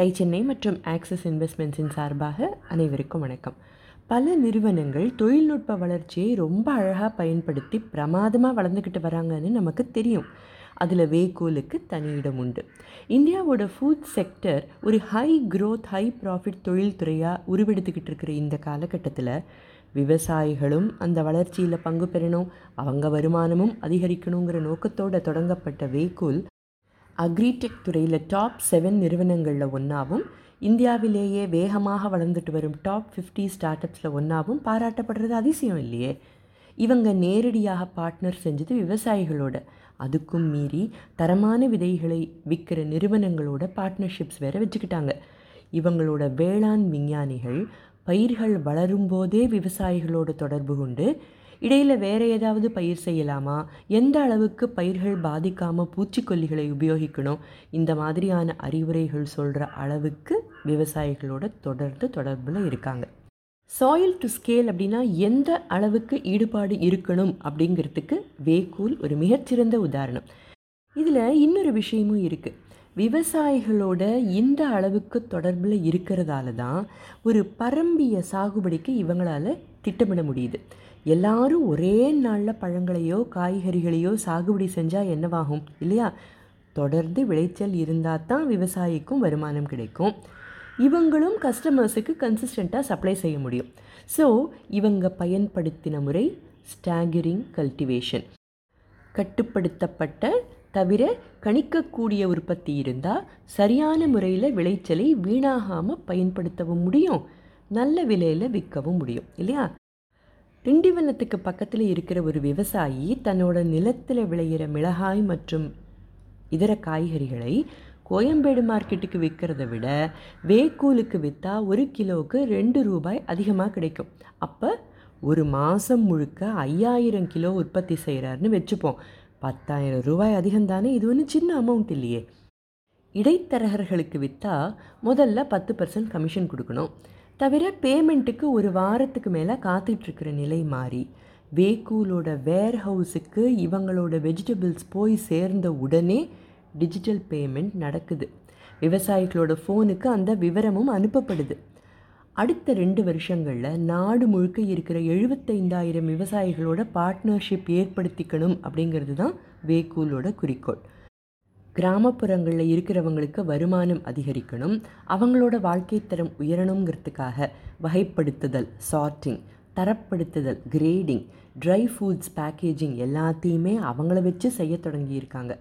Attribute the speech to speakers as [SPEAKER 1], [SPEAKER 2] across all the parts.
[SPEAKER 1] Tie Chennai மற்றும் axis இன்வெஸ்ட்மெண்ட்ஸின் சார்பாக அனைவருக்கும் வணக்கம். பல நிறுவனங்கள் தொழில்நுட்ப வளர்ச்சியை ரொம்ப அழகாக பயன்படுத்தி பிரமாதமாக வளர்ந்துக்கிட்டு வராங்கன்னு நமக்கு தெரியும். அதில் வேகோலுக்கு தனி இடம் உண்டு. இந்தியாவோட ஃபுட் செக்டர் ஒரு ஹை க்ரோத் ஹை ப்ராஃபிட் தொழில்துறையாக உருவெடுத்துக்கிட்டு இருக்கிற இந்த காலகட்டத்தில் விவசாயிகளும் அந்த வளர்ச்சியில் பங்கு பெறணும் அவங்க வருமானமும் அதிகரிக்கணுங்கிற நோக்கத்தோடு தொடங்கப்பட்ட வேகோல் அக்ரிடெக் துறையில் டாப் செவன் நிறுவனங்களில் ஒன்றாவும் இந்தியாவிலேயே வேகமாக வளர்ந்துட்டு வரும் டாப் 50 ஸ்டார்ட் அப்ஸில் ஒன்றாவும் பாராட்டப்படுறது அதிசயம் இல்லையே? இவங்க நேரடியாக பார்ட்னர் செஞ்சது விவசாயிகளோட. அதுக்கும் மீறி தரமான விதைகளை விற்கிற நிறுவனங்களோட பார்ட்னர்ஷிப்ஸ் வேறு வச்சுக்கிட்டாங்க. இவங்களோட வேளாண் விஞ்ஞானிகள் பயிர்கள் வளரும்போதே விவசாயிகளோட தொடர்பு கொண்டு இடையில் வேறு ஏதாவது பயிர் செய்யலாமா? எந்த அளவுக்கு பயிர்கள் பாதிக்காமல் பூச்சிக்கொல்லிகளை உபயோகிக்கணும்? இந்த மாதிரியான அறிவுரைகள் சொல்கிற அளவுக்கு விவசாயிகளோட தொடர்ந்து தொடர்பில் இருக்காங்க. சாயில் டு ஸ்கேல் அப்படின்னா எந்த அளவுக்கு ஈடுபாடு இருக்கணும் அப்படிங்கிறதுக்கு வேக்கூல் ஒரு மிகச்சிறந்த உதாரணம். இதில் இன்னொரு விஷயமும் இருக்குது விவசாயிகளோட இந்த அளவுக்கு தொடர்பில் இருக்கிறதால தான் ஒரு பரம்பிய சாகுபடிக்கு இவங்களால் திட்டமிட முடியுது. எல்லாரும் ஒரே நாளில் பழங்களையோ காய்கறிகளையோ சாகுபடி செஞ்சால் என்னவாகும் இல்லையா? தொடர்ந்து விளைச்சல் இருந்தால் தான் விவசாயிக்கும் வருமானம் கிடைக்கும். இவங்களும் கஸ்டமர்ஸுக்கு கன்சிஸ்டண்ட்டாக சப்ளை செய்ய முடியும். ஸோ இவங்க பயன்படுத்தின முறை ஸ்டாகரிங் கல்டிவேஷன் கட்டுப்படுத்தப்பட்ட தவிர கணிக்கக்கூடிய உற்பத்தி இருந்தால் சரியான முறையில் விளைச்சலை வீணாகாமல் பயன்படுத்தவும் முடியும். நல்ல விலையில் விற்கவும் முடியும் இல்லையா? திண்டிவனத்துக்கு பக்கத்தில் இருக்கிற ஒரு விவசாயி தன்னோட நிலத்தில் விளையிற மிளகாய் மற்றும் இதர காய்கறிகளை கோயம்பேடு மார்க்கெட்டுக்கு விற்கிறத விட வேக்கூலுக்கு விற்றா ஒரு கிலோவுக்கு ரெண்டு ரூபாய் அதிகமாக கிடைக்கும். அப்போ ஒரு மாதம் முழுக்க ஐயாயிரம் கிலோ உற்பத்தி செய்கிறாருன்னு வச்சுப்போம். பத்தாயிரம் ரூபாய் அதிகம்தானே? இது ஒன்றும் சின்ன அமௌண்ட் இல்லையே. இடைத்தரகர்களுக்கு விற்றா முதல்ல பத்து பர்சன்ட் கமிஷன் கொடுக்கணும். தவிர பேமெண்ட்டுக்கு ஒரு வாரத்துக்கு மேலே காத்துட்ருக்கிற நிலை மாறி வேக்கூலோட வேர் ஹவுஸுக்கு இவங்களோட வெஜிடபிள்ஸ் போய் சேர்ந்த உடனே டிஜிட்டல் பேமெண்ட் நடக்குது. விவசாயிகளோட ஃபோனுக்கு அந்த விவரமும் அனுப்பப்படுது. அடுத்த ரெண்டு வருஷங்களில் நாடு முழுக்க இருக்கிற எழுபத்தைந்தாயிரம் விவசாயிகளோட பார்ட்னர்ஷிப் ஏற்படுத்திக்கணும் அப்படிங்கிறது தான் வேக்கூலோட குறிக்கோள். கிராமப்புறங்களில் இருக்கிறவங்களுக்கு வருமானம் அதிகரிக்கணும் அவங்களோட வாழ்க்கை தரம் உயரணுங்கிறதுக்காக வகைப்படுத்துதல் சார்ட்டிங் தரப்படுத்துதல் கிரேடிங் ட்ரை ஃபுட்ஸ் பேக்கேஜிங் எல்லாத்தையுமே அவங்கள வச்சு செய்ய தொடங்கியிருக்காங்க.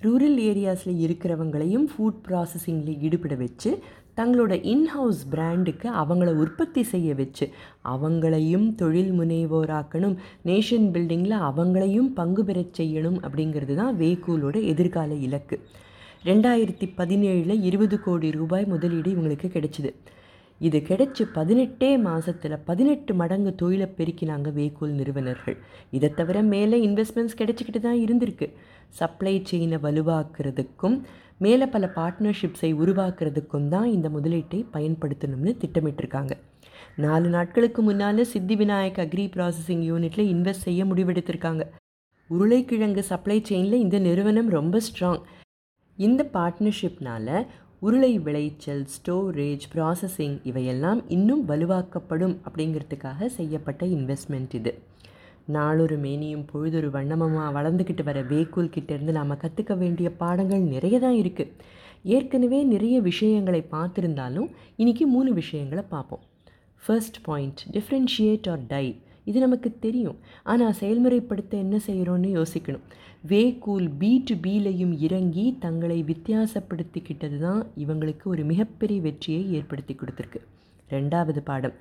[SPEAKER 1] ரூரல் ஏரியாஸில் இருக்கிறவங்களையும் ஃபுட் ப்ராசஸிங்கில் ஈடுபட வச்சு தங்களோட இன்ஹவுஸ் பிராண்டுக்கு அவங்கள உற்பத்தி செய்ய வச்சு அவங்களையும் தொழில் முனைவோராக்கணும். நேஷன் பில்டிங்கில் அவங்களையும் பங்கு பெறச் செய்யணும் அப்படிங்கிறது தான் வேகூலோட எதிர்கால இலக்கு. ரெண்டாயிரத்தி பதினேழில் இருபது கோடி ரூபாய் முதலீடு இவங்களுக்கு கிடைச்சிது. இது கிடைச்சி பதினெட்டே மாதத்தில் பதினெட்டு மடங்கு தொழிலை பெருக்கினாங்க வேகூல் நிறுவனர்கள். இதை தவிர மேலே இன்வெஸ்ட்மெண்ட்ஸ் கிடைச்சிக்கிட்டு தான் இருந்திருக்கு. சப்ளை செயினை வலுவாக்குறதுக்கும் மேலே பல பார்ட்னர்ஷிப்ஸை உருவாக்குறதுக்கும் தான் இந்த முதலீட்டை பயன்படுத்தணும்னு திட்டமிட்டிருக்காங்க. நாலு நாட்களுக்கு முன்னால் சித்தி விநாயக் அக்ரி ப்ராசஸிங் யூனிட்டில் இன்வெஸ்ட் செய்ய முடிவெடுத்திருக்காங்க. உருளைக்கிழங்கு சப்ளை செயினில் இந்த நிறுவனம் ரொம்ப ஸ்ட்ராங் இந்த பார்ட்னர்ஷிப்னால் உருளை விளைச்சல் ஸ்டோரேஜ் ப்ராசஸிங் இவையெல்லாம் இன்னும் வலுவாக்கப்படும் அப்படிங்கிறதுக்காக செய்யப்பட்ட இன்வெஸ்ட்மெண்ட் இது. நாளொரு மேனியும் பொழுதொரு வண்ணமமாக வளர்ந்துக்கிட்டு வர வேக்கூல் கிட்டேருந்து நாம் கற்றுக்க வேண்டிய பாடங்கள் நிறைய தான் இருக்குது ஏற்கனவே நிறைய விஷயங்களை பார்த்துருந்தாலும் இன்றைக்கி மூணு விஷயங்களை பார்ப்போம். First point differentiate or die இது நமக்கு தெரியும். ஆனால் செயல்முறைப்படுத்த என்ன செய்கிறோன்னு யோசிக்கணும். வேக்கூல் பி டு பிலையும் இறங்கி தங்களை வித்தியாசப்படுத்திக்கிட்டது தான் இவங்களுக்கு ஒரு மிகப்பெரிய வெற்றியை ஏற்படுத்தி கொடுத்துருக்கு. ரெண்டாவது பாடம்.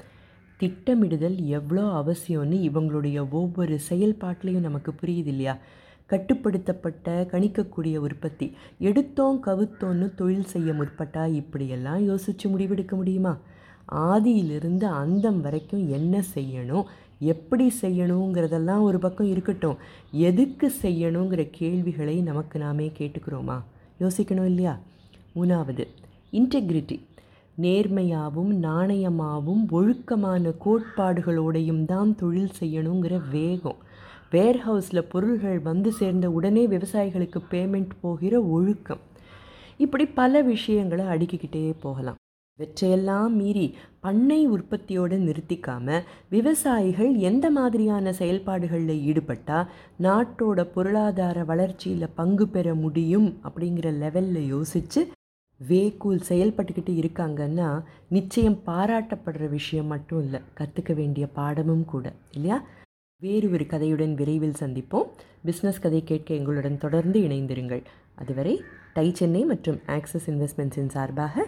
[SPEAKER 1] திட்டமிடுதல் எவ்வளோ அவசியம்னு இவங்களுடைய ஒவ்வொரு செயல்பாட்டிலையும் நமக்கு புரியுது இல்லையா? கட்டுப்படுத்தப்பட்ட கணிக்கக்கூடிய உற்பத்தி. எடுத்தோம் கவுத்தோன்னு தொழில் செய்ய முற்பட்டால் இப்படியெல்லாம் யோசித்து முடிவெடுக்க முடியுமா? ஆதியிலிருந்து அந்தம் வரைக்கும் என்ன செய்யணும்? எப்படி செய்யணுங்கிறதெல்லாம் ஒரு பக்கம் இருக்கட்டும். எதுக்கு செய்யணுங்கிற கேள்விகளை நமக்கு நாமே கேட்டுக்கிறோமா? யோசிக்கணும் இல்லையா? மூணாவது இன்டெகிரிட்டி நேர்மையாகவும் நாணயமாகவும் ஒழுக்கமான கோட்பாடுகளோடையும் தான் தொழில் செய்யணுங்கிற வேகம். வேர்ஹவுஸில் பொருள்கள் வந்து சேர்ந்த உடனே விவசாயிகளுக்கு பேமெண்ட் போகிற ஒழுக்கம். இப்படி பல விஷயங்களை அடுக்கிக்கிட்டே போகலாம். இவற்றையெல்லாம் மீறி பண்ணை உற்பத்தியோடு நிறுத்திக்காம விவசாயிகள் எந்த மாதிரியான செயல்பாடுகளில் ஈடுபட்டால் நாட்டோட பொருளாதார வளர்ச்சியில் பங்கு பெற முடியும் அப்படிங்கிற லெவலில் யோசித்து வேக்கூல் செயல்பட்டுக்கிட்டு இருக்காங்கன்னா நிச்சயம் பாராட்டப்படுற விஷயம் மட்டும் இல்லை கற்றுக்க வேண்டிய பாடமும் கூட இல்லையா? வேறு ஒரு கதையுடன் விரைவில் சந்திப்போம். பிஸ்னஸ் கதை கேட்க எங்களுடன் தொடர்ந்து இணைந்திருங்கள். அதுவரை டை சென்னை மற்றும் ஆக்சிஸ் இன்வெஸ்ட்மெண்ட்ஸின் சார்பாக